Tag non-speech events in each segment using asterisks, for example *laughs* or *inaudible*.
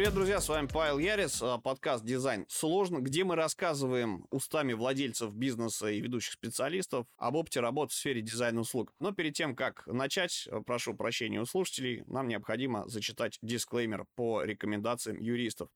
Привет, друзья, с вами Павел Ярис, а, подкаст «Дизайн сложно», где мы рассказываем устами владельцев бизнеса и ведущих специалистов об опыте работы в сфере дизайна услуг. Но перед тем, как начать, прошу прощения у слушателей, нам необходимо зачитать дисклеймер по рекомендациям юристов.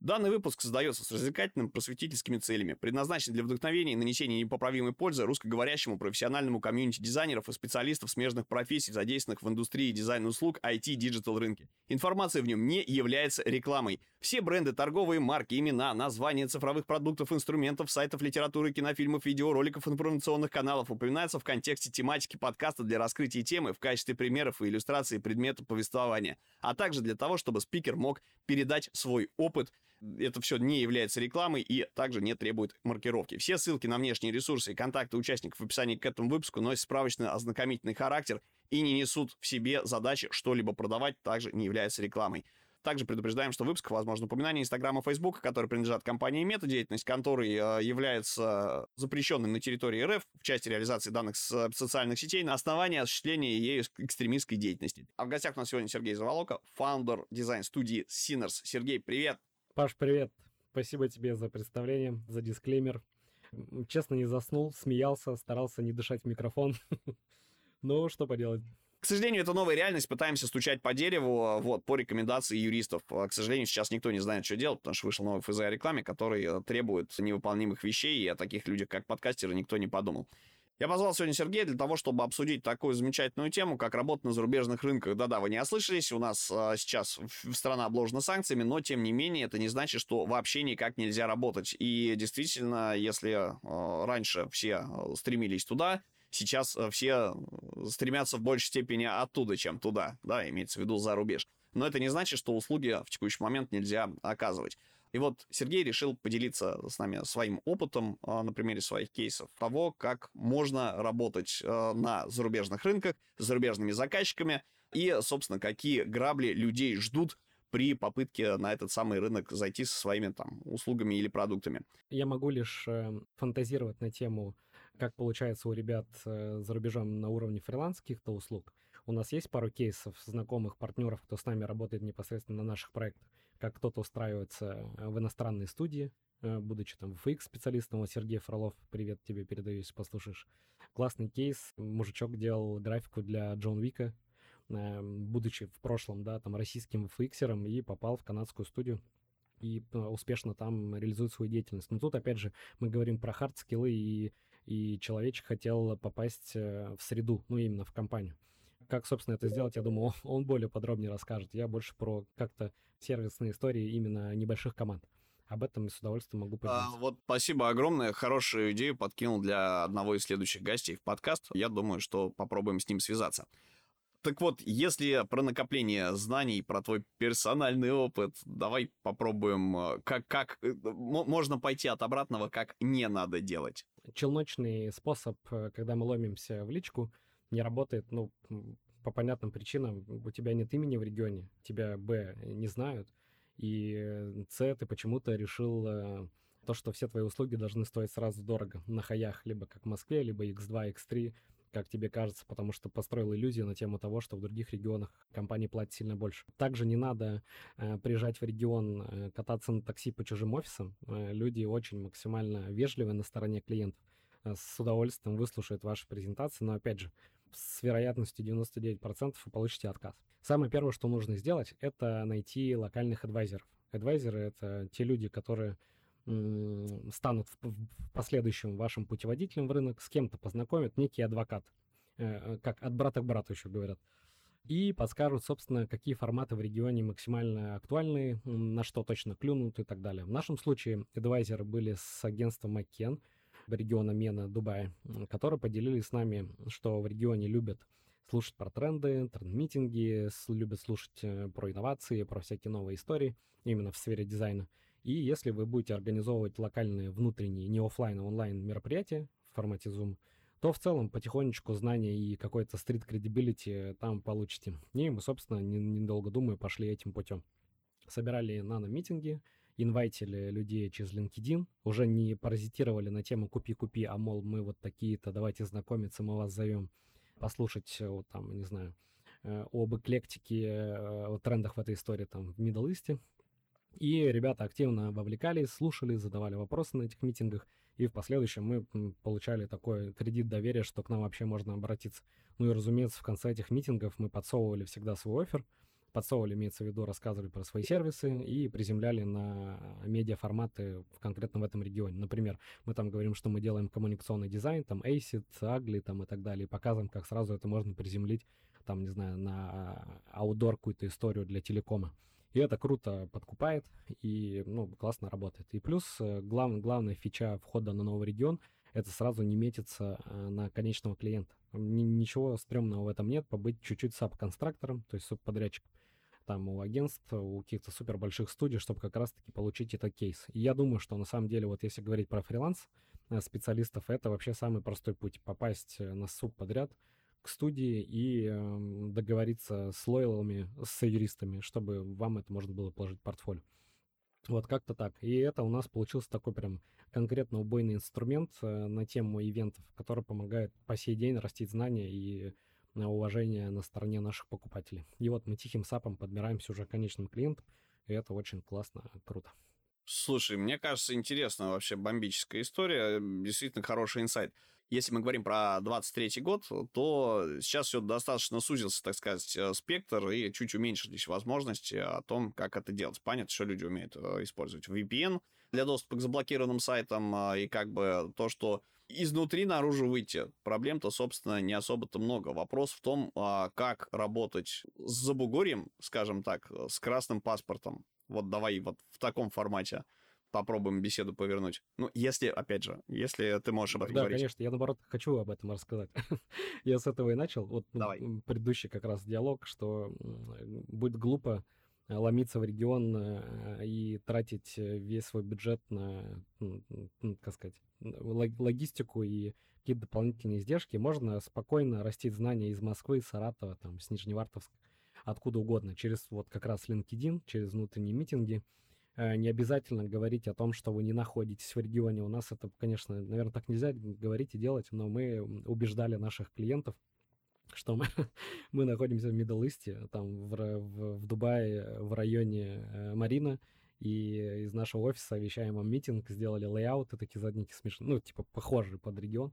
Данный выпуск создается с развлекательными просветительскими целями, предназначен для вдохновения и нанесения непоправимой пользы русскоговорящему профессиональному комьюнити дизайнеров и специалистов смежных профессий, задействованных в индустрии дизайна услуг IT digital рынке. Информация в нем не является рекламой. Все бренды, торговые марки, имена, названия цифровых продуктов, инструментов, сайтов, литературы, кинофильмов, видеороликов, информационных каналов упоминаются в контексте тематики подкаста для раскрытия темы в качестве примеров и иллюстрации предмета повествования, а также для того, чтобы спикер мог передать свой опыт это все не является рекламой и также не требует маркировки. Все ссылки на внешние ресурсы и контакты участников в описании к этому выпуску носят справочный ознакомительный характер и не несут в себе задачи что-либо продавать, также не является рекламой. Также предупреждаем, что в выпусках возможно упоминание Инстаграма и Фейсбука, которые принадлежат компании Мета, деятельность которой э, является запрещенной на территории РФ в части реализации данных с социальных сетей на основании осуществления ею экстремистской деятельности. А в гостях у нас сегодня Сергей Заволока, фаундер дизайн-студии Sinners. Сергей, привет! Паш, привет. Спасибо тебе за представление, за дисклеймер. Честно, не заснул, смеялся, старался не дышать в микрофон. *laughs* Ну, что поделать. К сожалению, это новая реальность, пытаемся стучать по дереву, вот, по рекомендации юристов. А, к сожалению, сейчас никто не знает, что делать, потому что вышел новый ФЗ о рекламе, который э, требует невыполнимых вещей, и о таких людях, как подкастеры, никто не подумал. Я позвал сегодня Сергея для того, чтобы обсудить такую замечательную тему, как работа на зарубежных рынках. Да-да, вы не ослышались, у нас а, сейчас страна обложена санкциями, но тем не менее это не значит, что вообще никак нельзя работать. И действительно, если а, раньше все а, стремились туда, сейчас а, все стремятся в большей степени оттуда, чем туда, да, имеется в виду за рубеж. Но это не значит, что услуги в текущий момент нельзя оказывать. И вот Сергей решил поделиться с нами своим опытом а, на примере своих кейсов того, как можно работать а, на зарубежных рынках с зарубежными заказчиками и, собственно, какие грабли людей ждут при попытке на этот самый рынок зайти со своими там услугами или продуктами. Я могу лишь э, фантазировать на тему, как получается у ребят э, за рубежом на уровне фриланс каких-то услуг. У нас есть пару кейсов знакомых партнеров, кто с нами работает непосредственно на наших проектах, как кто-то устраивается э, в иностранные студии, э, будучи там VFX специалистом, вот Сергей Фролов, привет тебе передаю, если послушаешь. Классный кейс, мужичок делал графику для Джон Вика, Эм, будучи в прошлом, да, там, российским фиксером, и попал в канадскую студию и э, успешно там реализует свою деятельность. Но тут, опять же, мы говорим про хард-скиллы, и, и человечек хотел попасть э, в среду, ну, именно в компанию. Как, собственно, это сделать, я думаю, *laughs* он более подробнее расскажет. Я больше про как-то сервисные истории именно небольших команд. Об этом с удовольствием могу поделиться. А, вот спасибо огромное. Хорошую идею подкинул для одного из следующих гостей в подкаст. Я думаю, что попробуем с ним связаться. Так вот, если про накопление знаний, про твой персональный опыт, давай попробуем, э, как, как э, можно пойти от обратного, как не надо делать. Челночный способ, э, когда мы ломимся в личку, не работает, ну, по понятным причинам. У тебя нет имени в регионе, тебя, б, не знают, и, с, ты почему-то решил то, что все твои услуги должны стоить сразу дорого на хаях, либо как в Москве, либо X2, X3, как тебе кажется, потому что построил иллюзию на тему того, что в других регионах компании платят сильно больше. Также не надо э, приезжать в регион, э, кататься на такси по чужим офисам. Э, люди очень максимально вежливы на стороне клиентов. Э, с удовольствием выслушают ваши презентации, но опять же, с вероятностью 99% вы получите отказ. Самое первое, что нужно сделать, это найти локальных адвайзеров. Адвайзеры — это те люди, которые станут в последующем вашим путеводителем в рынок, с кем-то познакомят, некий адвокат, э, как от брата к брату еще говорят, и подскажут, собственно, какие форматы в регионе максимально актуальны, на что точно клюнут и так далее. В нашем случае адвайзеры были с агентством Маккен, региона Мена, Дубая, которые поделились с нами, что в регионе любят слушать про тренды, тренд-митинги, любят слушать э, про инновации, про всякие новые истории именно в сфере дизайна. И если вы будете организовывать локальные внутренние, не офлайн, а онлайн мероприятия в формате Zoom, то в целом потихонечку знания и какой-то стрит кредибилити там получите. И мы, собственно, недолго думая, пошли этим путем. Собирали нано-митинги, инвайтили людей через LinkedIn, уже не паразитировали на тему «купи-купи», а, мол, мы вот такие-то, давайте знакомиться, мы вас зовем послушать, вот там, не знаю, об эклектике, о трендах в этой истории там в Middle East. И ребята активно вовлекались, слушали, задавали вопросы на этих митингах. И в последующем мы получали такой кредит доверия, что к нам вообще можно обратиться. Ну и, разумеется, в конце этих митингов мы подсовывали всегда свой офер, подсовывали, имеется в виду, рассказывали про свои сервисы и приземляли на медиаформаты конкретно в этом регионе. Например, мы там говорим, что мы делаем коммуникационный дизайн, там ACID, Agli там и так далее, и показываем, как сразу это можно приземлить, там, не знаю, на аудор какую-то историю для телекома. И это круто подкупает и, ну, классно работает. И плюс э, глав, главная фича входа на новый регион — это сразу не метиться э, на конечного клиента. Ничего стрёмного в этом нет, побыть чуть-чуть саб-констрактором, то есть субподрядчиком там у агентств, у каких-то супер больших студий, чтобы как раз-таки получить этот кейс. И я думаю, что на самом деле, вот если говорить про фриланс э, специалистов, это вообще самый простой путь попасть э, на суп подряд к студии и э, договориться с лоялами, с юристами, чтобы вам это можно было положить в портфолио. Вот как-то так. И это у нас получился такой прям конкретно убойный инструмент э, на тему ивентов, который помогает по сей день растить знания и уважение на стороне наших покупателей. И вот мы тихим сапом подбираемся уже к конечным клиентам, и это очень классно, круто. Слушай, мне кажется, интересная вообще бомбическая история, действительно хороший инсайт. Если мы говорим про 23 год, то сейчас все достаточно сузился, так сказать, э, спектр, и чуть уменьшились возможности о том, как это делать. Понятно, что люди умеют э, использовать VPN для доступа к заблокированным сайтам, а, и как бы то, что изнутри наружу выйти. Проблем-то, собственно, не особо-то много. Вопрос в том, а, как работать с Забугорьем, скажем так, с красным паспортом. Вот давай вот в таком формате попробуем беседу повернуть. Ну, если, опять же, если ты можешь об этом да, говорить. Да, конечно, я, наоборот, хочу об этом рассказать. *laughs* я с этого и начал. Вот ну, Давай. предыдущий как раз диалог, что будет глупо Э, ломиться в регион э, и тратить э, весь свой бюджет на, как сказать, логистику и какие-то дополнительные издержки, можно спокойно растить знания из Москвы, Саратова, там, с Нижневартовска, откуда угодно, через вот как раз LinkedIn, через внутренние митинги. Не обязательно говорить о том, что вы не находитесь в регионе. У нас это, конечно, наверное, так нельзя говорить и делать, но мы убеждали наших клиентов, что мы, *laughs* мы находимся в Middle East, там в, в, в Дубае, в районе э, Марина, и из нашего офиса вещаем вам митинг, сделали лейауты, такие задники смешные, ну, типа, похожие под регион,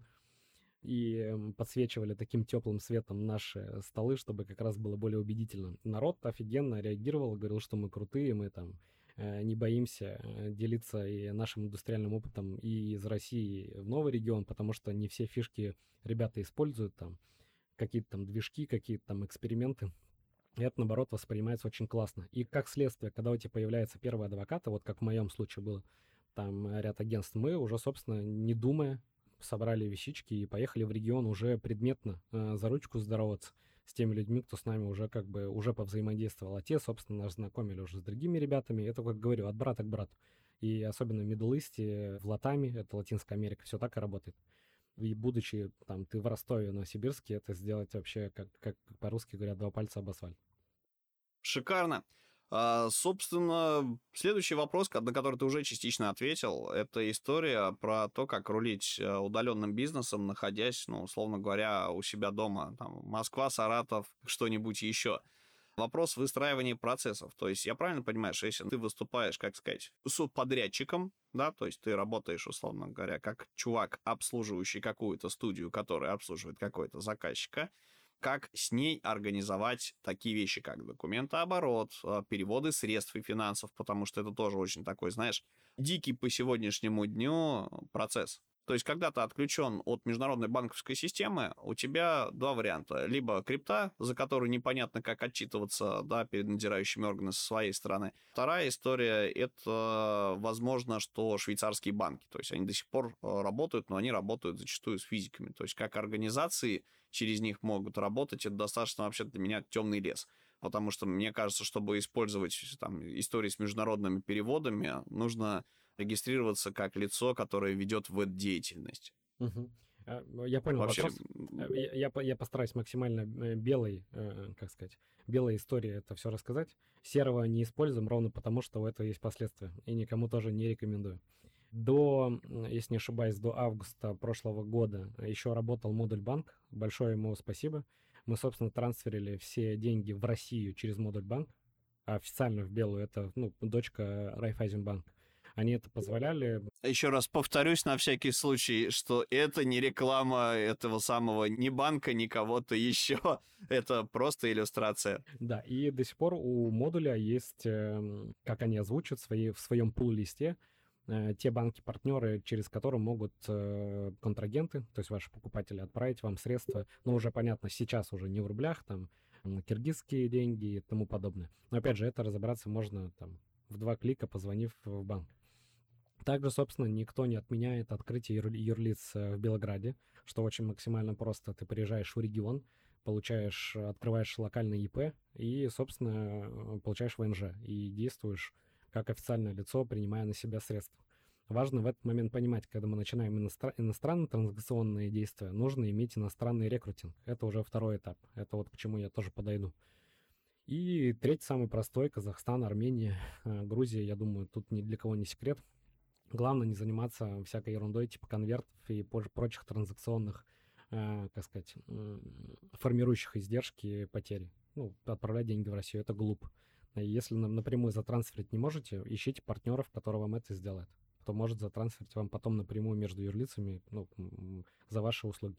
и подсвечивали таким теплым светом наши столы, чтобы как раз было более убедительно. Народ офигенно реагировал, говорил, что мы крутые, мы там э, не боимся э, делиться и нашим индустриальным опытом и из России в новый регион, потому что не все фишки ребята используют там какие-то там движки, какие-то там эксперименты. И это, наоборот, воспринимается очень классно. И как следствие, когда у тебя появляется первый адвокат, вот как в моем случае было, там ряд агентств, мы уже, собственно, не думая, собрали вещички и поехали в регион уже предметно э, за ручку здороваться с теми людьми, кто с нами уже как бы уже повзаимодействовал. А те, собственно, нас знакомили уже с другими ребятами. Это, как говорю, от брата к брату. И особенно в Middle East, в Латаме, это Латинская Америка, все так и работает и будучи там ты в Ростове, Новосибирске, это сделать вообще, как, как по-русски говорят, два пальца об асфальт. Шикарно. А, собственно, следующий вопрос, на который ты уже частично ответил, это история про то, как рулить э, удаленным бизнесом, находясь, ну, условно говоря, у себя дома, там, Москва, Саратов, что-нибудь еще вопрос выстраивания процессов. То есть я правильно понимаю, что если ты выступаешь, как сказать, субподрядчиком, да, то есть ты работаешь, условно говоря, как чувак, обслуживающий какую-то студию, которая обслуживает какой-то заказчика, как с ней организовать такие вещи, как документооборот, а, переводы средств и финансов, потому что это тоже очень такой, знаешь, дикий по сегодняшнему дню процесс. То есть, когда ты отключен от международной банковской системы, у тебя два варианта. Либо крипта, за которую непонятно, как отчитываться да, перед надзирающими органами со своей стороны. Вторая история – это, возможно, что швейцарские банки. То есть, они до сих пор э, работают, но они работают зачастую с физиками. То есть, как организации через них могут работать, это достаточно вообще для меня темный лес потому что мне кажется, чтобы использовать там, истории с международными переводами, нужно регистрироваться как лицо, которое ведет в деятельность. Угу. Я понял Вообще... вопрос. Э, я, я, я постараюсь максимально э, белой, как сказать, белой истории это все рассказать. Серого не используем ровно потому, что у этого есть последствия. И никому тоже не рекомендую. До, если не ошибаюсь, до августа прошлого года еще работал модуль банк. Большое ему спасибо. Мы, собственно, трансферили все деньги в Россию через модуль банк, а официально в белую это, ну, дочка Райфайзенбанк. Они это позволяли. Еще раз повторюсь на всякий случай, что это не реклама этого самого ни банка, ни кого-то *laughs* еще. Это просто иллюстрация. Да, и до сих пор у модуля есть, эм, как они озвучат свои, в своем пул-листе, э, те банки-партнеры, через которые могут э, контрагенты, то есть ваши покупатели, отправить вам средства, ну, уже понятно, сейчас уже не в рублях, там, киргизские деньги и тому подобное. Но, опять же, это разобраться можно там в два клика, позвонив в банк. Также, собственно, никто не отменяет открытие юрлиц э, в Белграде, что очень максимально просто. Ты приезжаешь в регион, получаешь, открываешь локальный ИП и, собственно, э, получаешь ВНЖ и действуешь как официальное лицо, принимая на себя средства. Важно в этот момент понимать, когда мы начинаем иностран... иностранные транзакционные действия, нужно иметь иностранный рекрутинг. Это уже второй этап. Это вот к чему я тоже подойду. И третий, самый простой, Казахстан, Армения, э, Грузия, я думаю, тут ни для кого не секрет. Главное не заниматься всякой ерундой типа конвертов и прочих транзакционных, э, как сказать, э, формирующих издержки потери. Ну, отправлять деньги в Россию, это глупо. Если нам напрямую затрансферить не можете, ищите партнеров, которые вам это сделают. Кто может затрансферить вам потом напрямую между юрлицами ну, за ваши услуги.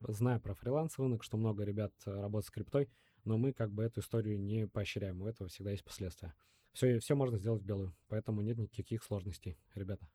Знаю про фриланс рынок, что много ребят работают с криптой, но мы как бы эту историю не поощряем, у этого всегда есть последствия. Все, все можно сделать белую, поэтому нет никаких сложностей, ребята.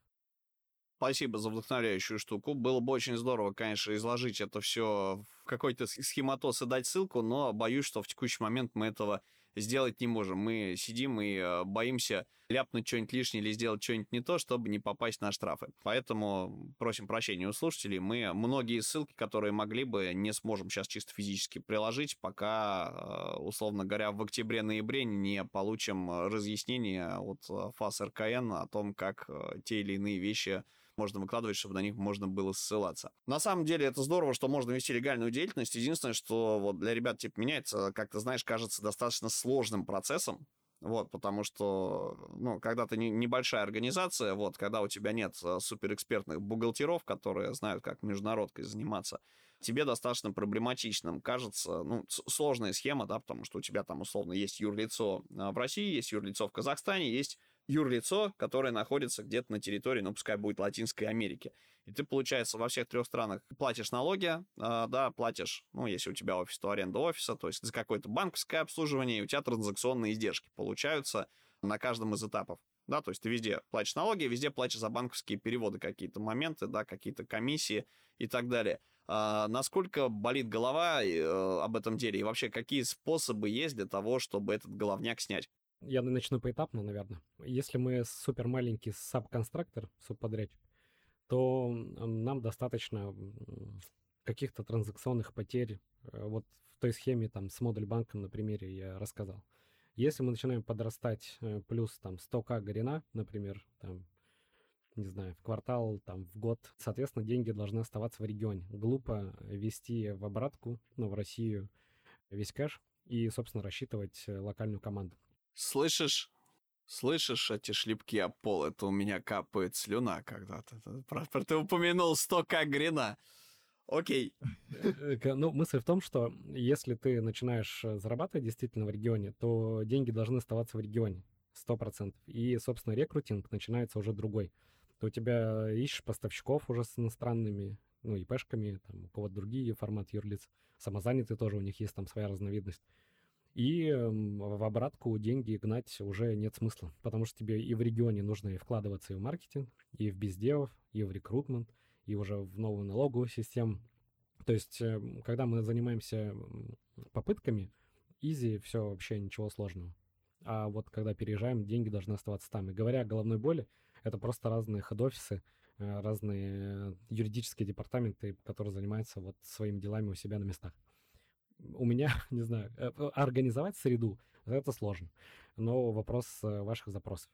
Спасибо за вдохновляющую штуку. Было бы очень здорово, конечно, изложить это все в какой-то схематоз и дать ссылку, но боюсь, что в текущий момент мы этого сделать не можем. Мы сидим и э, боимся ляпнуть что-нибудь лишнее или сделать что-нибудь не то, чтобы не попасть на штрафы. Поэтому просим прощения у слушателей. Мы многие ссылки, которые могли бы, не сможем сейчас чисто физически приложить, пока, э, условно говоря, в октябре-ноябре не получим разъяснение от э, ФАС РКН о том, как те или иные вещи можно выкладывать, чтобы на них можно было ссылаться. На самом деле это здорово, что можно вести легальную деятельность. Единственное, что вот для ребят типа меняется, как ты знаешь, кажется достаточно сложным процессом. Вот, потому что, ну, когда ты не, небольшая организация, вот, когда у тебя нет э, суперэкспертных бухгалтеров, которые знают, как международкой заниматься, тебе достаточно проблематичным кажется, ну, сложная схема, да, потому что у тебя там, условно, есть юрлицо э, в России, есть юрлицо в Казахстане, есть юрлицо, которое находится где-то на территории, ну, пускай будет Латинской Америки. И ты, получается, во всех трех странах платишь налоги, э, да, платишь, ну, если у тебя офис, то аренда офиса, то есть за какое-то банковское обслуживание, и у тебя транзакционные издержки получаются на каждом из этапов. Да, то есть ты везде платишь налоги, везде платишь за банковские переводы какие-то моменты, да, какие-то комиссии и так далее. А, насколько болит голова э, об этом деле и вообще какие способы есть для того, чтобы этот головняк снять? Я начну поэтапно, наверное. Если мы супер маленький саб-конструктор, субподрядчик, то нам достаточно каких-то транзакционных потерь. Э, вот в той схеме там с модуль банком на примере я рассказал. Если мы начинаем подрастать э, плюс там 100к горина, например, там, не знаю, в квартал, там, в год, соответственно, деньги должны оставаться в регионе. Глупо вести в обратку, ну, в Россию весь кэш и, собственно, рассчитывать э, локальную команду. Слышишь? Слышишь эти шлепки о пол? Это у меня капает слюна когда-то. Ты упомянул 100 как грина. Окей. Э, ну, мысль в том, что если ты начинаешь э, зарабатывать действительно в регионе, то деньги должны оставаться в регионе. Сто процентов. И, собственно, рекрутинг начинается уже другой. Ты у тебя ищешь поставщиков уже с иностранными, ну, ИПшками, там, у кого-то другие форматы юрлиц. Самозанятые тоже, у них есть там своя разновидность. И в обратку деньги гнать уже нет смысла, потому что тебе и в регионе нужно и вкладываться и в маркетинг, и в бездевов, и в рекрутмент, и уже в новую налоговую систему. То есть, эм, когда мы занимаемся попытками, изи, все вообще ничего сложного. А вот когда переезжаем, деньги должны оставаться там. И говоря о головной боли, это просто разные хед-офисы, э, разные юридические департаменты, которые занимаются вот своими делами у себя на местах у меня, *laughs* не знаю, э, организовать среду, это сложно. Но вопрос э, ваших запросов.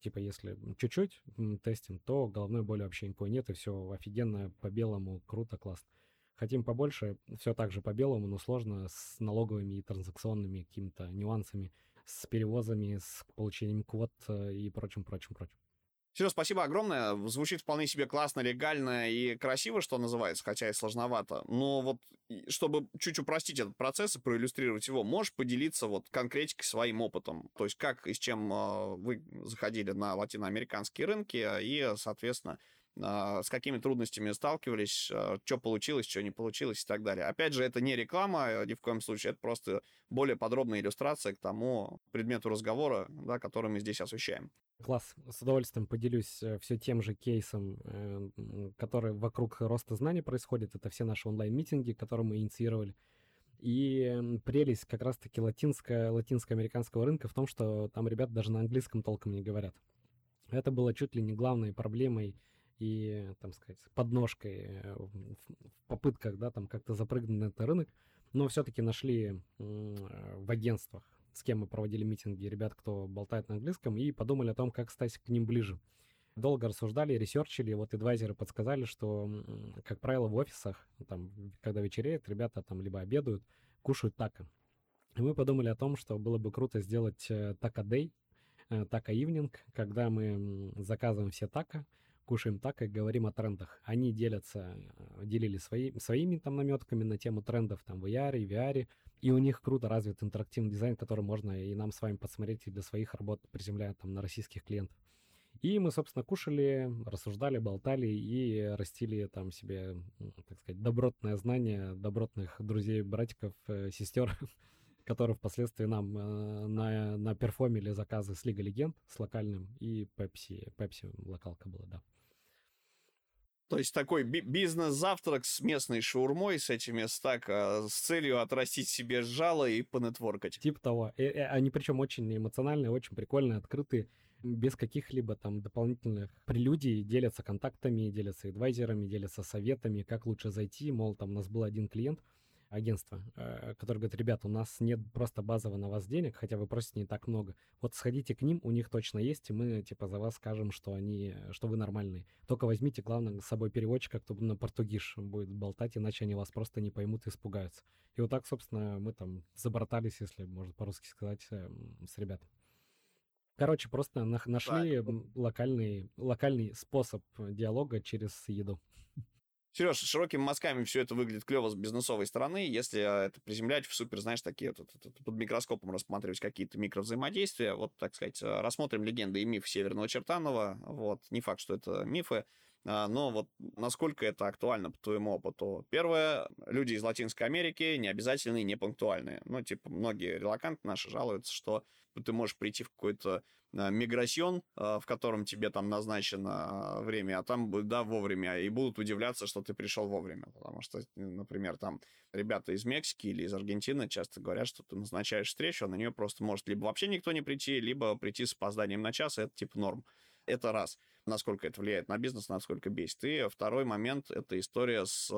Типа, если чуть-чуть тестим, то головной боли вообще никакой нет, и все офигенно, по-белому, круто, классно. Хотим побольше, все так же по-белому, но сложно с налоговыми и транзакционными какими-то нюансами, с перевозами, с получением квот э, и прочим, прочим, прочим. Сереж, спасибо огромное. Звучит вполне себе классно, легально и красиво, что называется, хотя и сложновато. Но вот, чтобы чуть упростить этот процесс и проиллюстрировать его, можешь поделиться вот конкретикой своим опытом? То есть как и с чем э, вы заходили на латиноамериканские рынки и, соответственно, с какими трудностями сталкивались, э, что получилось, что не получилось и так далее. Опять же, это не реклама, ни в коем случае, это просто более подробная иллюстрация к тому предмету разговора, да, который мы здесь освещаем. Класс. С удовольствием поделюсь э, все тем же кейсом, э, который вокруг роста знаний происходит. Это все наши онлайн-митинги, которые мы инициировали. И прелесть как раз-таки латинско- латинско-американского рынка в том, что там ребята даже на английском толком не говорят. Это было чуть ли не главной проблемой и, там сказать, подножкой э, в попытках, да, там как-то запрыгнуть на этот рынок. Но все-таки нашли в агентствах с кем мы проводили митинги, ребят, кто болтает на английском, и подумали о том, как стать к ним ближе. Долго рассуждали, ресерчили, вот адвайзеры подсказали, что, как правило, в офисах, там, когда вечереет, ребята там либо обедают, кушают тако. И мы подумали о том, что было бы круто сделать тако-дей, э, тако-ивнинг, э, когда мы заказываем все тако, кушаем тако и говорим о трендах. Они делятся, э, делили свои, своими там наметками на тему трендов там в AR, VR, и у них круто развит интерактивный дизайн, который можно и нам с вами посмотреть и для своих работ, приземляя там на российских клиентов. И мы, собственно, кушали, рассуждали, болтали и растили там себе, так сказать, добротное знание добротных друзей, братиков, э, сестер, *laughs* которые впоследствии нам э, на, на перформили заказы с Лига Легенд, с локальным, и Пепси, Пепси локалка была, да. То есть такой бизнес-завтрак с местной шаурмой, с этими стака, с целью отрастить себе жало и понетворкать. Типа того. И, и, они причем очень эмоциональные, очень прикольные, открытые, без каких-либо там дополнительных прелюдий, делятся контактами, делятся адвайзерами, делятся советами, как лучше зайти. Мол, там у нас был один клиент, агентство, э, которое говорит, ребята, у нас нет просто базово на вас денег, хотя вы просите не так много. Вот сходите к ним, у них точно есть, и мы типа за вас скажем, что они, что вы нормальные. Только возьмите, главное, с собой переводчика, кто на португиш будет болтать, иначе они вас просто не поймут и испугаются. И вот так, собственно, мы там забратались, если можно по-русски сказать, эм, с ребятами. Короче, просто нашли да. локальный, локальный способ диалога через еду. *laughs* Сереж, широкими мазками все это выглядит клево с бизнесовой стороны. Если а, это приземлять в супер, знаешь, такие вот, под микроскопом рассматривать какие-то микровзаимодействия, вот, так сказать, а, рассмотрим легенды и миф Северного Чертанова. Вот, не факт, что это мифы, а, но вот насколько это актуально по твоему опыту? Первое, люди из Латинской Америки не обязательные, не пунктуальные. Ну, типа, многие релаканты наши жалуются, что ты можешь прийти в какой-то миграцион, а, в котором тебе там назначено а, время, а там, да, вовремя, и будут удивляться, что ты пришел вовремя, потому что, например, там ребята из Мексики или из Аргентины часто говорят, что ты назначаешь встречу, а на нее просто может либо вообще никто не прийти, либо прийти с опозданием на час, и это типа норм. Это раз насколько это влияет на бизнес, насколько бесит. И второй момент — это история с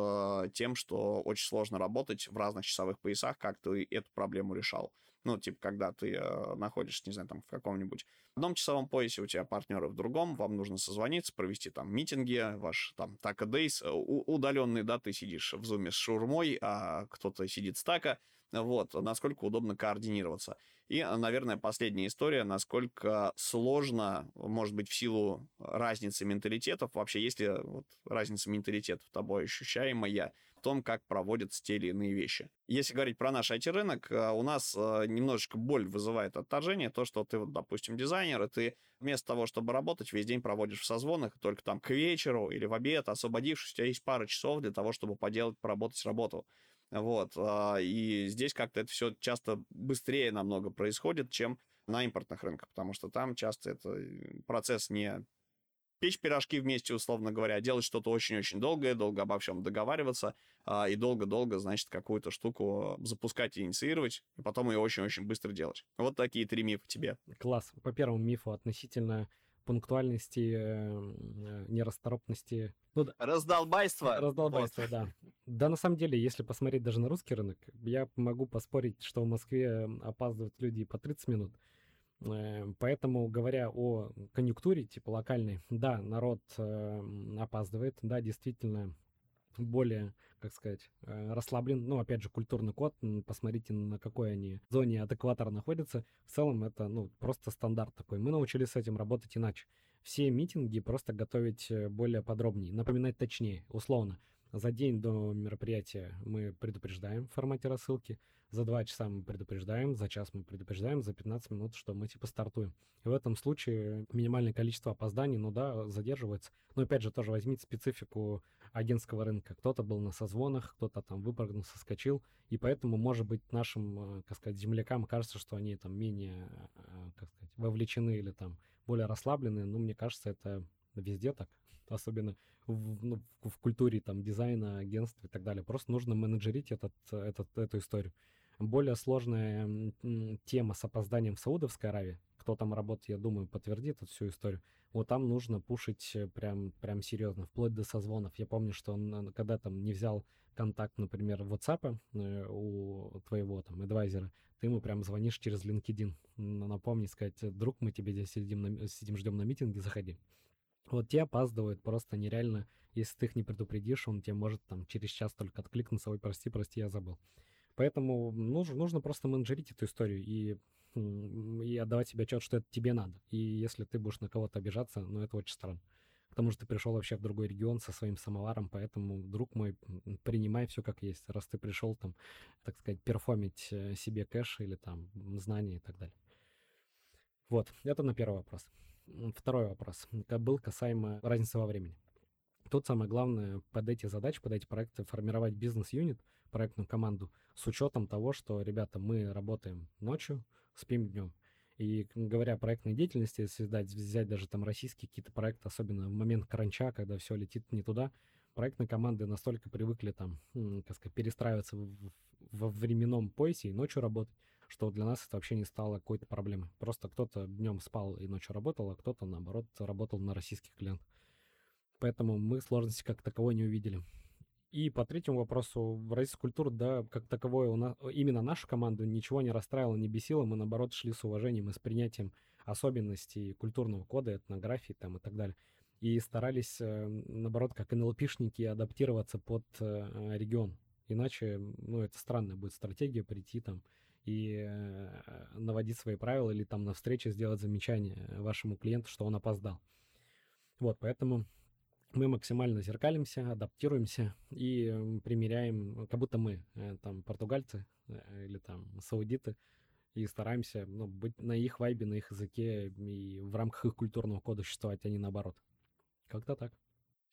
тем, что очень сложно работать в разных часовых поясах, как ты эту проблему решал. Ну, типа, когда ты э, находишься, не знаю, там, в каком-нибудь одном часовом поясе, у тебя партнеры в другом, вам нужно созвониться, провести там митинги, ваш там Тако Дейс, э, удаленный, да, ты сидишь в зуме с шурмой, а кто-то сидит с Тако, вот, насколько удобно координироваться. И, наверное, последняя история, насколько сложно, может быть, в силу разницы менталитетов, вообще, если вот разница менталитетов тобой ощущаемая, том, как проводятся те или иные вещи. Если говорить про наш IT-рынок, э, у нас э, немножечко боль вызывает отторжение, то, что ты, вот, допустим, дизайнер, и ты вместо того, чтобы работать, весь день проводишь в созвонах, только там к вечеру или в обед, освободившись, у тебя есть пара часов для того, чтобы поделать, поработать работу. Вот. А, и здесь как-то это все часто быстрее намного происходит, чем на импортных рынках, потому что там часто это э, процесс не печь пирожки вместе, условно говоря, делать что-то очень-очень долгое, долго обо всем договариваться, а, и долго-долго, значит, какую-то штуку запускать и инициировать, и потом ее очень-очень быстро делать. Вот такие три мифа тебе. Класс. По первому мифу относительно пунктуальности, э, нерасторопности. Ну, Раздолбайство. Раздолбайство, вот. да. Да, на самом деле, если посмотреть даже на русский рынок, я могу поспорить, что в Москве опаздывают люди по 30 минут, Э, поэтому, говоря о конъюнктуре, типа локальной, да, народ опаздывает, да, действительно более, как сказать, э, расслаблен. Ну, опять же, культурный код, посмотрите, на какой они зоне от экватора находятся. В целом это, ну, просто стандарт такой. Мы научились с этим работать иначе. все митинги просто готовить э, более подробнее, напоминать точнее, условно. За день до мероприятия мы предупреждаем в формате рассылки, за два часа мы предупреждаем, за час мы предупреждаем, за 15 минут, что мы типа стартуем. И в этом случае минимальное количество опозданий, ну да, задерживается. Но опять же, тоже возьмите специфику агентского рынка. Кто-то был на созвонах, кто-то там выпрыгнул, соскочил, и поэтому, может быть, нашим, как сказать, землякам кажется, что они там менее, как сказать, вовлечены или там более расслабленные, но мне кажется, это везде так, *laughs* особенно в, ну, в культуре там дизайна, агентства и так далее. Просто нужно менеджерить этот, этот, эту историю. Более сложная тема с опозданием в Саудовской Аравии. Кто там работает, я думаю, подтвердит эту всю историю. Вот там нужно пушить э, прям, прям серьезно, вплоть до созвонов. Я помню, что он, когда там не взял контакт, например, WhatsApp э, у твоего там адвайзера, ты ему прям звонишь через LinkedIn. Напомни, сказать, друг, мы тебе здесь сидим, на, сидим ждем на митинге, заходи. Вот те опаздывают просто нереально. Если ты их не предупредишь, он тебе может там через час только откликнуться, ой, прости, прости, я забыл. Поэтому нужно, нужно просто менеджерить эту историю и, и отдавать себе отчет, что это тебе надо. И если ты будешь на кого-то обижаться, ну, это очень странно. Потому что ты пришел вообще в другой регион со своим самоваром, поэтому, друг мой, принимай все как есть. Раз ты пришел там, так сказать, перформить э, себе кэш или там знания и так далее. Вот, это на первый вопрос. Второй вопрос. Был касаемо разницы во времени. Тут самое главное под эти задачи, под эти проекты формировать бизнес-юнит, проектную команду с учетом того, что, ребята, мы работаем ночью, спим днем. И говоря о проектной деятельности, если взять, взять даже там российские какие-то проекты, особенно в момент кранча, когда все летит не туда, проектные команды настолько привыкли там, как сказать, перестраиваться во временном поясе и ночью работать, что для нас это вообще не стало какой-то проблемой. Просто кто-то днем спал и ночью работал, а кто-то, наоборот, работал на российских клиентах. Поэтому мы сложности как таковой не увидели. И по третьему вопросу, российская культура, да, как таковое, у нас, именно нашу команду ничего не расстраивало, не бесило, мы, наоборот, шли с уважением и с принятием особенностей культурного кода, этнографии там и так далее. И старались, э, наоборот, как НЛПшники, адаптироваться под э, регион. Иначе, ну, это странная будет стратегия прийти там и э, наводить свои правила или там на встрече сделать замечание вашему клиенту, что он опоздал. Вот, поэтому мы максимально зеркалимся, адаптируемся и примеряем, как будто мы э, там португальцы э, или там саудиты, и стараемся ну, быть на их вайбе, на их языке и в рамках их культурного кода существовать, а не наоборот. Как-то так.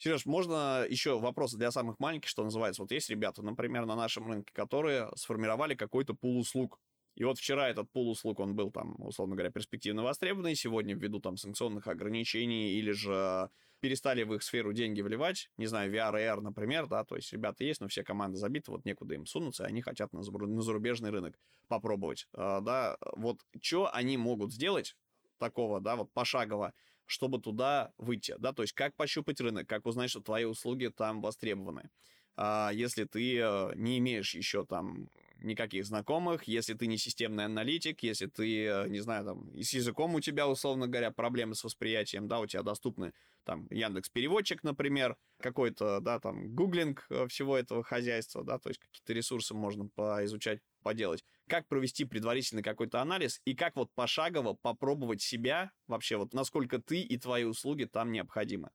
Сереж, можно еще вопрос для самых маленьких, что называется. Вот есть ребята, например, на нашем рынке, которые сформировали какой-то пул услуг. И вот вчера этот пул услуг, он был там, условно говоря, перспективно востребованный, сегодня ввиду там санкционных ограничений или же перестали в их сферу деньги вливать, не знаю, VR, AR, например, да, то есть ребята есть, но все команды забиты, вот некуда им сунуться, и они хотят на, зарубежный рынок попробовать, а, да, вот что они могут сделать такого, да, вот пошагово, чтобы туда выйти, да, то есть как пощупать рынок, как узнать, что твои услуги там востребованы. А если ты э, не имеешь еще там никаких знакомых, если ты не системный аналитик, если ты, э, не знаю, там, и с языком у тебя, условно говоря, проблемы с восприятием, да, у тебя доступны там Яндекс Переводчик, например, какой-то, да, там, гуглинг э, всего этого хозяйства, да, то есть какие-то ресурсы можно поизучать, поделать. Как провести предварительный какой-то анализ и как вот пошагово попробовать себя вообще, вот насколько ты и твои услуги там необходимы.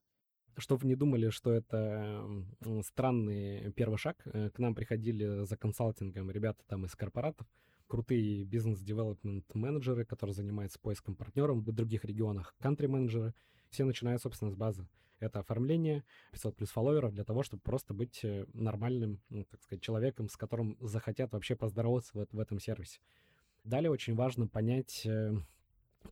Чтобы не думали, что это странный первый шаг, э, к нам приходили за консалтингом ребята там из корпоратов, крутые бизнес-девелопмент менеджеры, которые занимаются поиском партнеров в других регионах, кантри-менеджеры, все начинают, собственно, с базы. Это оформление 500 плюс фолловеров для того, чтобы просто быть э, нормальным, ну, так сказать, человеком, с которым захотят вообще поздороваться в, в этом сервисе. Далее очень важно понять, э,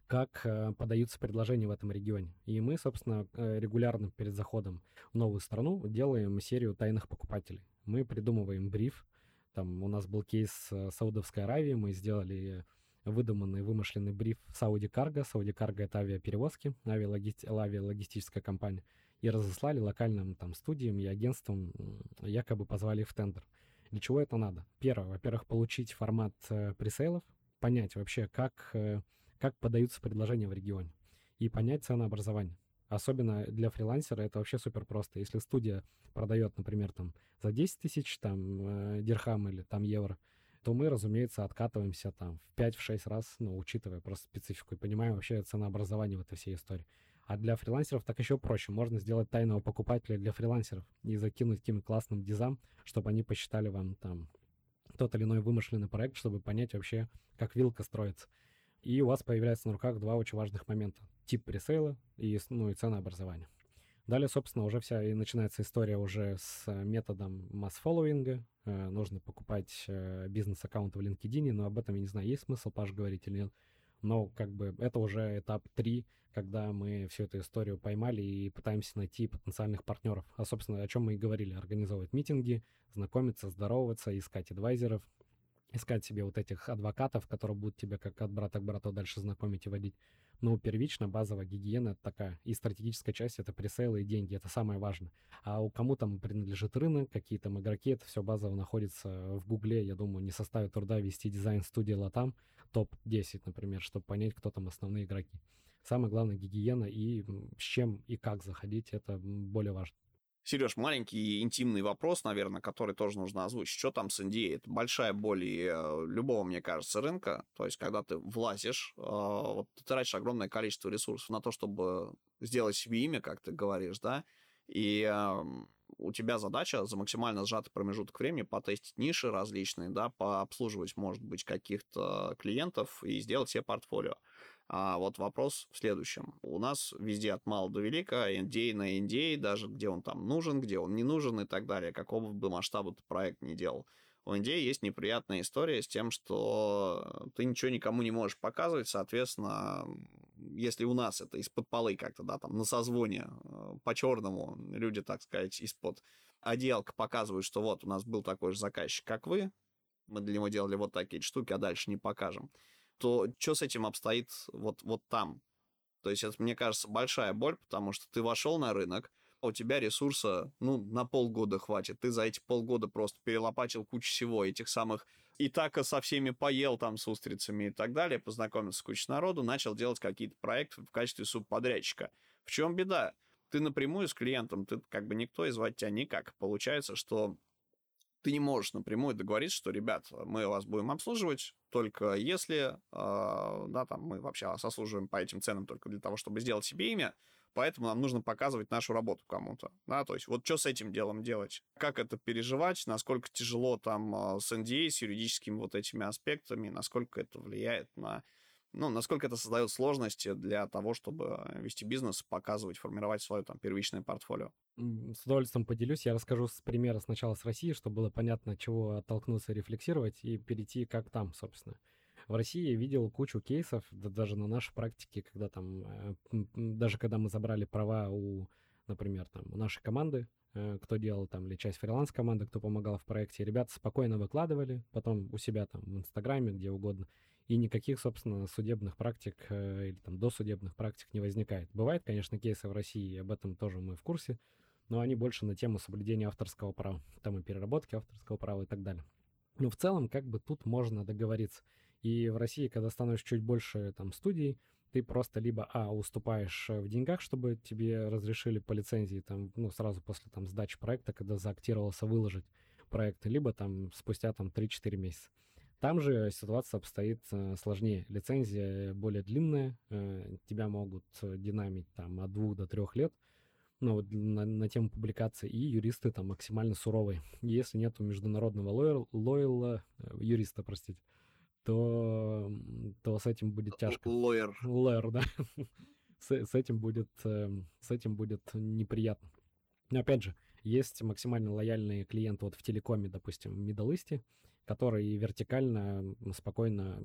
как э, подаются предложения в этом регионе. И мы, собственно, регулярно перед заходом в новую страну делаем серию тайных покупателей. Мы придумываем бриф. Там у нас был кейс Саудовской Аравии, мы сделали выдуманный, вымышленный бриф Saudi Cargo. Saudi Cargo — это авиаперевозки, авиалогисти... авиалогистическая компания. И разослали локальным там студиям и агентствам, якобы позвали в тендер. Для чего это надо? Первое, во-первых, получить формат э, пресейлов, понять вообще, как, э, как подаются предложения в регионе, и понять ценообразование. Особенно для фрилансера это вообще супер просто. Если студия продает, например, там за 10 тысяч там, э, дирхам или там евро, то мы, разумеется, откатываемся там в 5-6 раз, ну, учитывая просто специфику и понимаем вообще ценообразование в этой всей истории. А для фрилансеров так еще проще. Можно сделать тайного покупателя для фрилансеров и закинуть каким классным дизам, чтобы они посчитали вам там тот или иной вымышленный проект, чтобы понять вообще, как вилка строится. И у вас появляется на руках два очень важных момента. Тип пресейла и, ну, и ценообразование. Далее, собственно, уже вся и начинается история уже с методом масс-фолловинга. Э, нужно покупать э, бизнес-аккаунты в LinkedIn, но об этом, я не знаю, есть смысл, Паш, говорить или нет. Но как бы это уже этап 3, когда мы всю эту историю поймали и пытаемся найти потенциальных партнеров. А, собственно, о чем мы и говорили. Организовывать митинги, знакомиться, здороваться, искать адвайзеров, искать себе вот этих адвокатов, которые будут тебя как от брата к брату дальше знакомить и водить. Но первично базовая гигиена такая. И стратегическая часть — это пресейлы и деньги. Это самое важное. А у кому там принадлежит рынок, какие там игроки, это все базово находится в Гугле. Я думаю, не составит труда вести дизайн-студии Латам, топ-10, например, чтобы понять, кто там основные игроки. Самое главное — гигиена и с чем и как заходить, это более важно. Сереж, маленький интимный вопрос, наверное, который тоже нужно озвучить. Что там с NDA? Это большая боль э, любого, мне кажется, рынка. То есть, когда ты влазишь, э, вот ты тратишь огромное количество ресурсов на то, чтобы сделать себе имя, как ты говоришь, да, и у тебя задача за максимально сжатый промежуток времени потестить ниши различные, да, пообслуживать, может быть, каких-то клиентов и сделать себе портфолио. А вот вопрос в следующем. У нас везде от мала до велика, NDA на NDA, даже где он там нужен, где он не нужен и так далее, какого бы масштаба ты проект не делал. У NDA есть неприятная история с тем, что ты ничего никому не можешь показывать, соответственно, если у нас это из-под полы как-то, да, там на созвоне э, по-черному люди, так сказать, из-под отделка показывают, что вот у нас был такой же заказчик, как вы, мы для него делали вот такие штуки, а дальше не покажем то что с этим обстоит вот, вот там? То есть это, мне кажется, большая боль, потому что ты вошел на рынок, а у тебя ресурса, ну, на полгода хватит. Ты за эти полгода просто перелопатил кучу всего, этих самых и так со всеми поел там с устрицами и так далее, познакомился с кучей народу, начал делать какие-то проекты в качестве субподрядчика. В чем беда? Ты напрямую с клиентом, ты как бы никто и звать тебя никак. Получается, что ты не можешь напрямую договориться, что, ребят, мы вас будем обслуживать только если, э, да, там, мы вообще вас обслуживаем по этим ценам только для того, чтобы сделать себе имя, поэтому нам нужно показывать нашу работу кому-то, да, то есть вот что с этим делом делать, как это переживать, насколько тяжело там а, с NDA, с юридическими вот этими аспектами, насколько это влияет на ну, насколько это создает сложности для того, чтобы вести бизнес, показывать, формировать свое там первичное портфолио? С удовольствием поделюсь. Я расскажу с примера сначала с России, чтобы было понятно, чего оттолкнуться, рефлексировать и перейти как там, собственно. В России я видел кучу кейсов, да даже на нашей практике, когда там, э, даже когда мы забрали права у, например, там, у нашей команды, э, кто делал там, или часть фриланс-команды, кто помогал в проекте, ребята спокойно выкладывали, потом у себя там в Инстаграме, где угодно, и никаких, собственно, судебных практик э, или там досудебных практик не возникает. Бывают, конечно, кейсы в России, об этом тоже мы в курсе, но они больше на тему соблюдения авторского права, *laughs* там и переработки авторского права и так далее. Но в целом, как бы тут можно договориться. И в России, когда становишься чуть больше там студий, ты просто либо, а, уступаешь в деньгах, чтобы тебе разрешили по лицензии, там, ну, сразу после там сдачи проекта, когда заактировался выложить проект, либо там спустя там 3-4 месяца. Там же ситуация обстоит э, сложнее. Лицензия более длинная, э, тебя могут динамить там от двух до трех лет, ну, вот на, на тему публикации, и юристы там максимально суровые. *laughs* Если нету международного лойл, лойла, э, юриста, простите, то, то с этим будет тяжко. Лойер. Лойер, да. *laughs* с, с, этим будет, с этим будет неприятно. Но опять же, есть максимально лояльные клиенты вот в телекоме, допустим, в Middle East, которые вертикально спокойно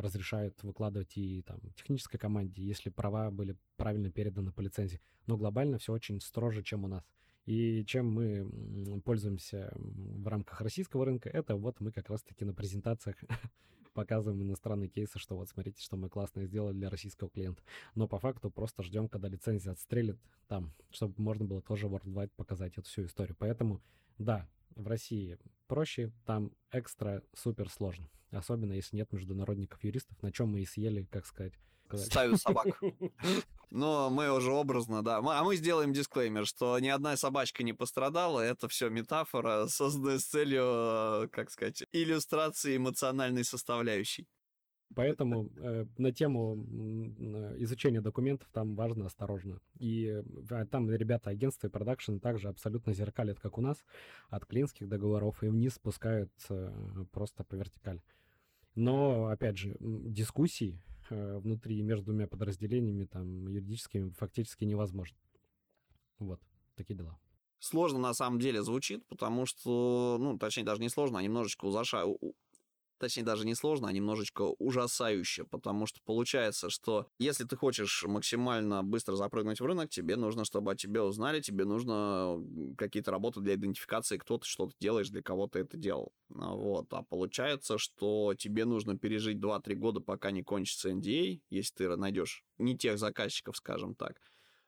разрешают выкладывать и там технической команде, если права были правильно переданы по лицензии. Но глобально все очень строже, чем у нас. И чем мы пользуемся в рамках российского рынка, это вот мы как раз-таки на презентациях *laughs* показываем иностранные кейсы, что вот смотрите, что мы классно сделали для российского клиента. Но по факту просто ждем, когда лицензия отстрелит там, чтобы можно было тоже worldwide показать эту всю историю. Поэтому, да, в России проще, там экстра супер сложно. Особенно если нет международников юристов, на чем мы и съели, как сказать. Ставят собак. *laughs* Но мы уже образно, да. А мы сделаем дисклеймер, что ни одна собачка не пострадала. Это все метафора, созданная с целью, э, как сказать, иллюстрации эмоциональной составляющей. Поэтому э, на тему э, изучения документов там важно осторожно. И э, там ребята агентства и продакшн также абсолютно зеркалят, как у нас, от клиентских договоров и вниз спускают э, просто по вертикали. Но, опять же, дискуссии э, внутри между двумя подразделениями, там, юридическими, фактически невозможно. Вот, такие дела. Сложно на самом деле звучит, потому что, ну, точнее, даже не сложно, а немножечко узаша... Точнее, даже не сложно, а немножечко ужасающе, потому что получается, что если ты хочешь максимально быстро запрыгнуть в рынок, тебе нужно, чтобы о тебе узнали, тебе нужно какие-то работы для идентификации, кто ты, что ты делаешь, для кого ты это делал. А вот. А получается, что тебе нужно пережить 2-3 года, пока не кончится NDA, если ты найдешь не тех заказчиков, скажем так,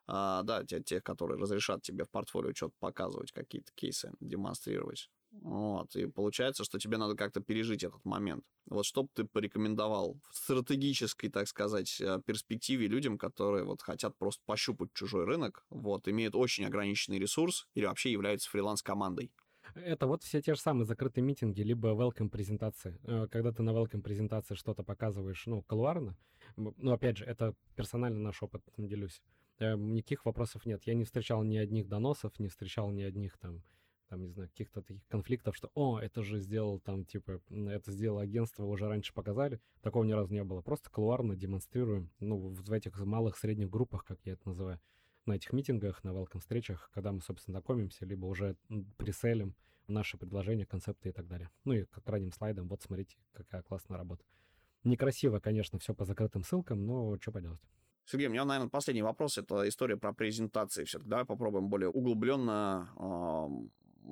а, да, те, тех, которые разрешат тебе в портфолио что-то показывать, какие-то кейсы демонстрировать. Вот, и получается, что тебе надо как-то пережить этот момент. Вот что бы ты порекомендовал в стратегической, так сказать, э, перспективе людям, которые вот хотят просто пощупать чужой рынок, вот, имеют очень ограниченный ресурс или вообще являются фриланс-командой? Это вот все те же самые закрытые митинги, либо welcome презентации. Э, когда ты на welcome презентации что-то показываешь, ну, колуарно, ну, опять же, это персонально наш опыт, делюсь. Э, никаких вопросов нет. Я не встречал ни одних доносов, не встречал ни одних там, там, не знаю, каких-то таких конфликтов, что, о, это же сделал там, типа, это сделало агентство, уже раньше показали. Такого ни разу не было. Просто колуарно демонстрируем, ну, в этих малых, средних группах, как я это называю, на этих митингах, на welcome встречах, когда мы, собственно, знакомимся, либо уже преселим наши предложения, концепты и так далее. Ну и как ранним слайдом, вот смотрите, какая классная работа. Некрасиво, конечно, все по закрытым ссылкам, но что поделать. Сергей, у меня, наверное, последний вопрос. Это история про презентации. Все-таки давай попробуем более углубленно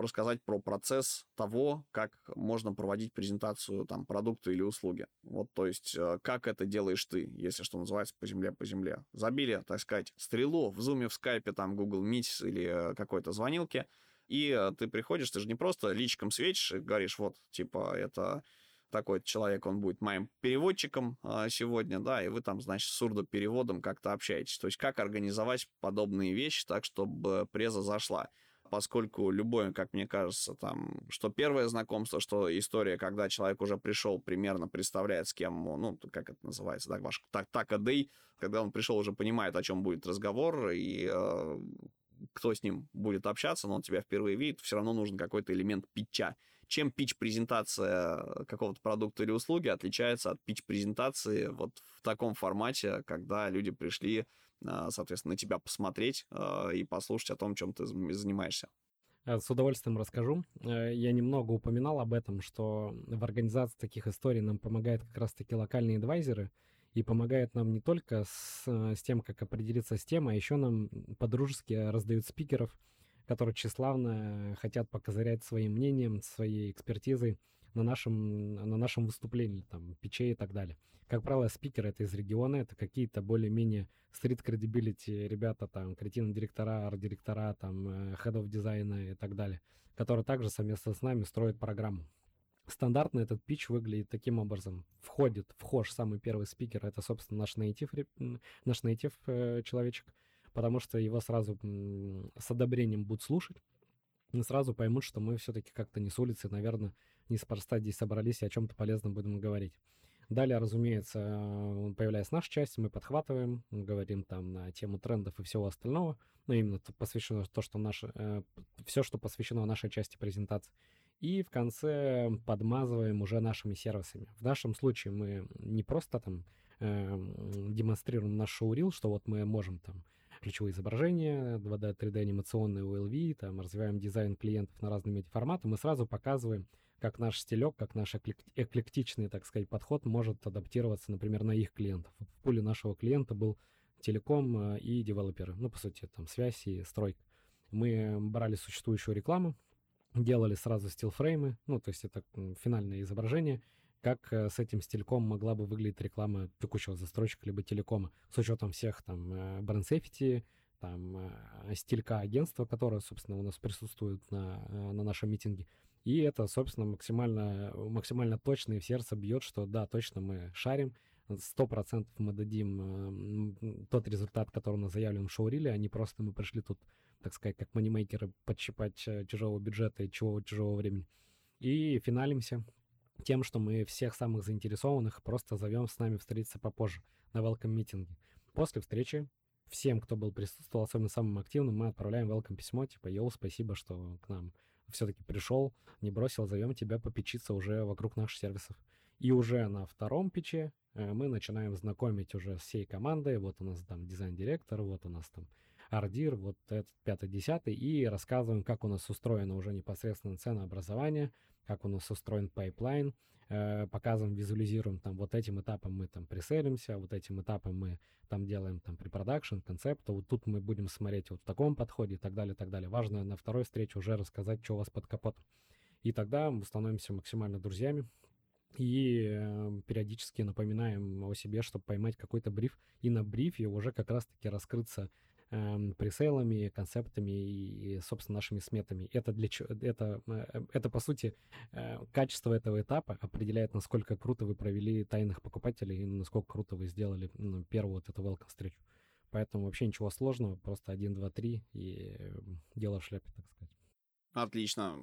рассказать про процесс того, как можно проводить презентацию там, продукта или услуги. Вот, то есть, э, как это делаешь ты, если что называется, по земле, по земле. Забили, так сказать, стрелу в Zoom, в Skype, там, Google Meet или какой-то звонилке, и э, ты приходишь, ты же не просто личиком светишь и говоришь, вот, типа, это такой человек, он будет моим переводчиком а, сегодня, да, и вы там, значит, с сурдопереводом как-то общаетесь. То есть как организовать подобные вещи так, чтобы преза зашла поскольку любое, как мне кажется, там, что первое знакомство, что история, когда человек уже пришел, примерно представляет, с кем, ну, как это называется, да, ваш так, так а когда он пришел, уже понимает, о чем будет разговор, и э, кто с ним будет общаться, но он тебя впервые видит, все равно нужен какой-то элемент питча. Чем пич-презентация какого-то продукта или услуги отличается от пич-презентации вот в таком формате, когда люди пришли, соответственно, на тебя посмотреть а, и послушать о том, чем ты занимаешься? Э, с удовольствием расскажу. Э, я немного упоминал об этом, что в организации таких историй нам помогают как раз-таки локальные адвайзеры, и помогают нам не только с, э, с тем, как определиться с темой, а еще нам по-дружески раздают спикеров, которые тщеславно хотят покозырять своим мнением, своей экспертизой на нашем, на нашем выступлении, там, печей и так далее. Как правило, спикеры это из региона, это какие-то более-менее стрит credibility ребята, там, креативные директора, арт-директора, там, э, head of дизайна и так далее, которые также совместно с нами строят программу. Стандартно этот пич выглядит таким образом. Входит, вхож самый первый спикер, это, собственно, наш native, наш native э, человечек, потому что его сразу с одобрением будут слушать, сразу поймут, что мы все-таки как-то не с улицы, наверное, неспроста здесь собрались и о чем-то полезном будем говорить. Далее, разумеется, появляется наша часть, мы подхватываем, говорим там на тему трендов и всего остального, но ну, именно посвящено то, что наше, э, все, что посвящено нашей части презентации. И в конце подмазываем уже нашими сервисами. В нашем случае мы не просто там э, демонстрируем наш шоурил, что вот мы можем там ключевые изображения, 2D, 3D анимационные ULV, там, развиваем дизайн клиентов на разные медиаформаты, мы сразу показываем, как наш стилек, как наш эклектичный, так сказать, подход может адаптироваться, например, на их клиентов. В пуле нашего клиента был телеком э, и девелоперы, ну, по сути, там, связь и стройка. Мы брали существующую рекламу, делали сразу стилфреймы, ну, то есть это финальное изображение, как э, с этим стильком могла бы выглядеть реклама текущего застройщика либо телекома, с учетом всех там э, бренд там э, стилька агентства, которое, собственно, у нас присутствует на, на нашем митинге. И это, собственно, максимально, максимально точно и в сердце бьет, что да, точно мы шарим, сто процентов мы дадим тот результат, который у нас заявлен в шоуриле, а не просто мы пришли тут, так сказать, как манимейкеры, подщипать чужого бюджета и чужого, чужого времени. И финалимся тем, что мы всех самых заинтересованных просто зовем с нами встретиться попозже на welcome митинге. После встречи всем, кто был присутствовал, особенно самым активным, мы отправляем welcome письмо, типа, йоу, спасибо, что к нам все-таки пришел, не бросил, зовем тебя попечиться уже вокруг наших сервисов. И уже на втором пиче э, мы начинаем знакомить уже всей командой. Вот у нас там дизайн-директор, вот у нас там арт-дир, вот этот пятый, десятый, и рассказываем, как у нас устроено уже непосредственно ценообразование, как у нас устроен пайплайн, э, показываем, визуализируем там вот этим этапом мы там пресейлимся, вот этим этапом мы там делаем там препродакшн, концепт, вот тут мы будем смотреть вот в таком подходе и так далее, и так далее. Важно на второй встрече уже рассказать, что у вас под капотом. И тогда мы становимся максимально друзьями, и э, периодически напоминаем о себе, чтобы поймать какой-то бриф, и на брифе уже как раз-таки раскрыться э, пресейлами, концептами и, собственно, нашими сметами. Это, для, это, э, это по сути, э, качество этого этапа определяет, насколько круто вы провели тайных покупателей и насколько круто вы сделали ну, первую вот эту welcome встречу. Поэтому вообще ничего сложного, просто один, два, три и дело в шляпе, так сказать. Отлично.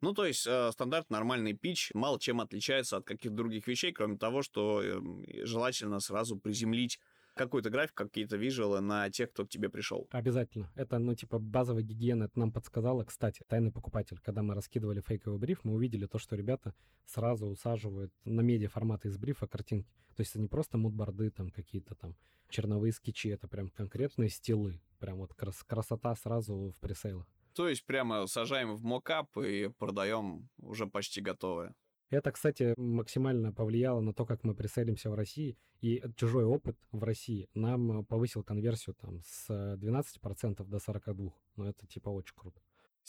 Ну, то есть э, стандарт нормальный пич мало чем отличается от каких-то других вещей, кроме того, что э, желательно сразу приземлить какой-то график, какие-то визуалы на тех, кто к тебе пришел. Обязательно. Это, ну, типа, базовая гигиена, это нам подсказала. Кстати, тайный покупатель, когда мы раскидывали фейковый бриф, мы увидели то, что ребята сразу усаживают на медиа форматы из брифа картинки. То есть это не просто мудборды там какие-то там черновые скетчи, это прям конкретные стилы. Прям вот крас красота сразу в пресейлах. То есть прямо сажаем в мокап и продаем уже почти готовое. Это, кстати, максимально повлияло на то, как мы преселимся в России. И чужой опыт в России нам повысил конверсию там с 12% до 42%. Ну, это типа очень круто.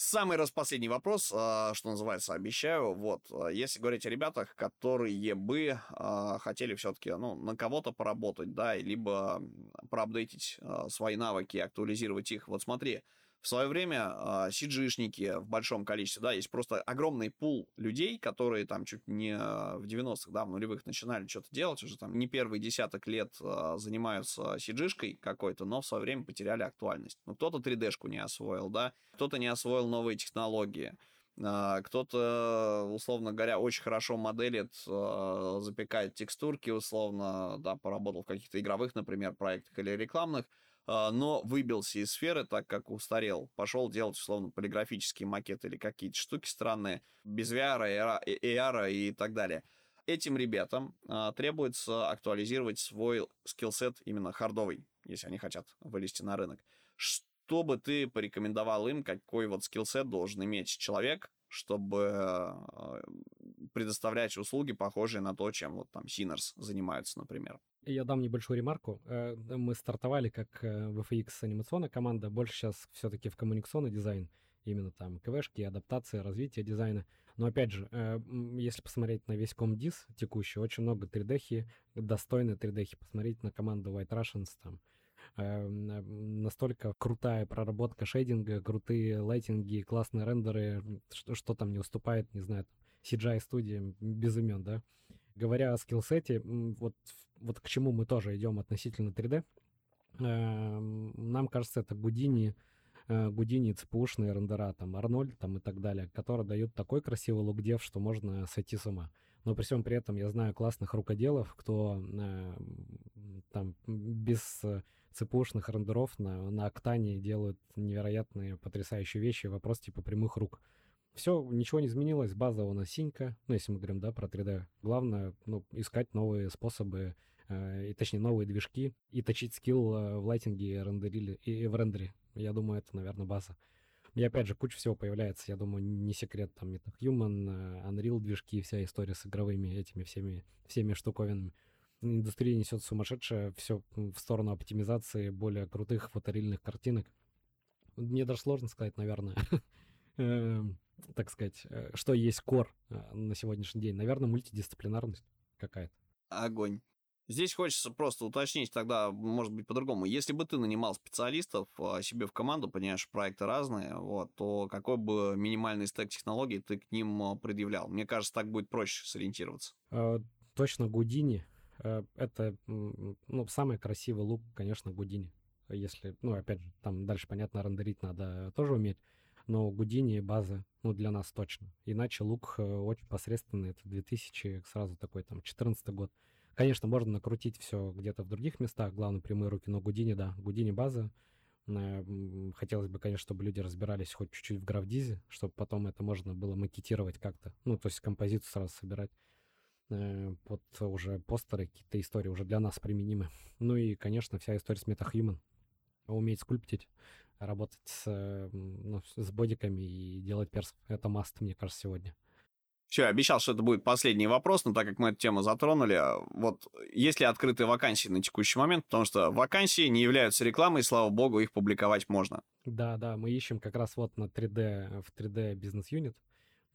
Самый распоследний вопрос, а, что называется, обещаю. Вот, а, если говорить о ребятах, которые бы а, хотели все-таки ну, на кого-то поработать, да, либо проапдейтить свои навыки, актуализировать их. Вот смотри, в свое время э, сиджишники в большом количестве, да, есть просто огромный пул людей, которые там чуть не в 90-х, да, в нулевых начинали что-то делать, уже там не первый десяток лет э, занимаются сиджишкой какой-то, но в свое время потеряли актуальность. Ну, кто-то 3D-шку не освоил, да, кто-то не освоил новые технологии, кто-то, условно говоря, очень хорошо моделит, запекает текстурки, условно, да, поработал в каких-то игровых, например, проектах или рекламных, а, но выбился из сферы, так как устарел. Пошел делать, условно, полиграфические макеты или какие-то штуки странные, без VR, AR и так далее. Этим ребятам а, требуется актуализировать свой скиллсет именно хардовый, если они хотят вылезти на рынок. Что бы ты порекомендовал им, какой вот скиллсет должен иметь человек, чтобы а, предоставлять услуги, похожие на то, чем вот там Sinners занимаются, например. Я дам небольшую ремарку. Э, мы стартовали как э, VFX анимационная команда, больше сейчас все-таки в коммуникационный дизайн, именно там КВшки, адаптация, развитие дизайна. Но опять же, э, если посмотреть на весь комдиз текущий, очень много 3D-хи, достойные 3D-хи. Посмотреть на команду White Russians, там настолько крутая проработка шейдинга, крутые лайтинги, классные рендеры, что, что там не уступает, не знаю, CGI студии без имен, да. Говоря о скиллсете, вот, вот к чему мы тоже идем относительно 3D, нам кажется, это Гудини, Гудини, ЦПУшные рендера, там, Арнольд там, и так далее, которые дают такой красивый лукдев, что можно сойти с ума. Но при всем при этом я знаю классных рукоделов, кто э, там без ЦПУшных рендеров на, на Октане делают невероятные, потрясающие вещи. Вопрос типа прямых рук. Все, ничего не изменилось, база у нас синька, ну, если мы говорим, да, про 3D. Главное, ну, искать новые способы, э, и точнее, новые движки, и точить скилл э, в лайтинге и, рендерили, и в рендере. Я думаю, это, наверное, база. И опять же, куча всего появляется, я думаю, не секрет, там, MetaHuman, э, Unreal движки, вся история с игровыми этими всеми, всеми штуковинами. Индустрия несет сумасшедшее все в сторону оптимизации более крутых фоторильных картинок. Мне даже сложно сказать, наверное, *laughs* эм, так сказать, э, что есть кор э, на сегодняшний день? Наверное, мультидисциплинарность какая-то. Огонь. Здесь хочется просто уточнить тогда, может быть, по-другому. Если бы ты нанимал специалистов а, себе в команду, понимаешь, проекты разные, вот, то какой бы минимальный стек технологий ты к ним а, предъявлял? Мне кажется, так будет проще сориентироваться. Э, точно Гудини. Это, ну, самый красивый лук, конечно, Гудини. Если, ну, опять же, там дальше, понятно, рендерить надо тоже уметь. Но Гудини база, ну, для нас точно. Иначе лук э, очень посредственный, это 2000, сразу такой там 14 год. Конечно, можно накрутить все где-то в других местах, главное, прямые руки, но Гудини, да, Гудини база. Э, хотелось бы, конечно, чтобы люди разбирались хоть чуть-чуть в графдизе, чтобы потом это можно было макетировать как-то, ну, то есть композицию сразу собирать э, под уже постеры, какие-то истории уже для нас применимы. Ну и, конечно, вся история с MetaHuman. Уметь скульптить, работать с, ну, с бодиками и делать персов. Это маст, мне кажется, сегодня. Все, я обещал, что это будет последний вопрос, но так как мы эту тему затронули, а, вот есть ли открытые вакансии на текущий момент, потому что вакансии не являются рекламой, и, слава богу, их публиковать можно. Да, да, мы ищем как раз вот на 3D, в 3D бизнес-юнит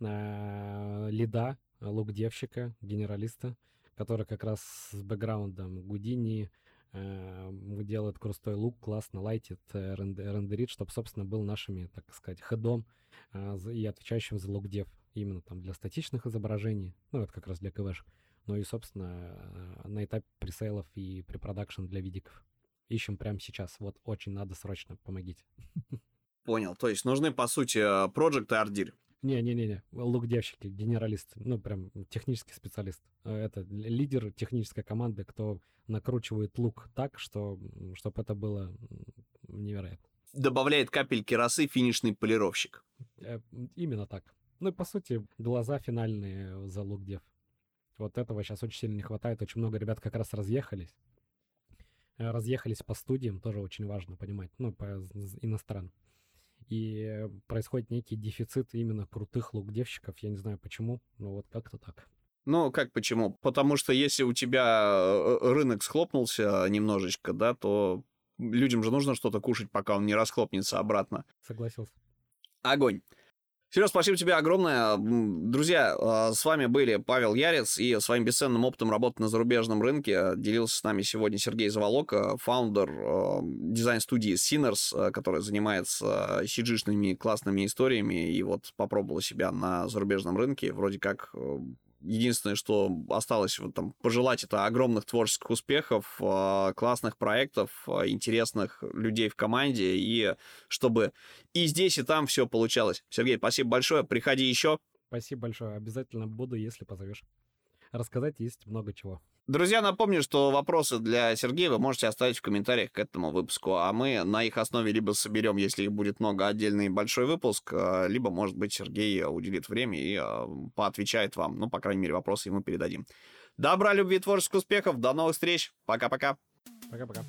лида, lookdev щика, генералиста, который как раз с бэкграундом Гудини, делает крутой look, классно лайтит, э, рендерит, чтобы, собственно, был нашими, так сказать, хедом э, и отвечающим за lookdev именно там для статичных изображений, ну, это как раз для KV ш, ну и, собственно, на этапе пресейлов и препродакшн для видиков. Ищем прямо сейчас. Вот очень надо срочно, помогите. *laughs* Понял. То есть нужны, по сути, проект и ардир. Не-не-не, лук-девщики, генералист, ну, прям технический специалист. Это лидер технической команды, кто накручивает лук так, что, чтобы это было невероятно. Добавляет капельки росы финишный полировщик. Э, именно так. Ну и по сути, глаза финальные за лук-дев. Вот этого сейчас очень сильно не хватает. Очень много ребят как раз разъехались. Э, разъехались по студиям, тоже очень важно понимать, ну, по иностранным. И происходит некий дефицит именно крутых лук-девщиков. Я не знаю почему, но вот как-то так. Ну, как почему? Потому что если у тебя э, рынок схлопнулся немножечко, да, то людям же нужно что-то кушать, пока он не расхлопнется обратно. Согласился. Огонь. Сереж, спасибо тебе огромное. Друзья, а, с вами были Павел Ярец и своим бесценным опытом работы на зарубежном рынке делился с нами сегодня Сергей Заволока, фаундер а, дизайн-студии Sinners, а, которая занимается cg классными историями и вот попробовала себя на зарубежном рынке. Вроде как единственное, что осталось вот там пожелать, это огромных творческих успехов, а, классных проектов, а, интересных людей в команде, и чтобы и здесь, и там все получалось. Сергей, спасибо большое, приходи еще. Спасибо большое, обязательно буду, если позовешь. Рассказать есть много чего. Друзья, напомню, что вопросы для Сергея вы можете оставить в комментариях к этому выпуску, а мы на их основе либо соберем, если их будет много, отдельный большой выпуск, а, либо, может быть, Сергей уделит время и а, поотвечает вам. Ну, по крайней мере, вопросы ему передадим. Добра, любви, творческих успехов. До новых встреч. Пока-пока. Пока-пока.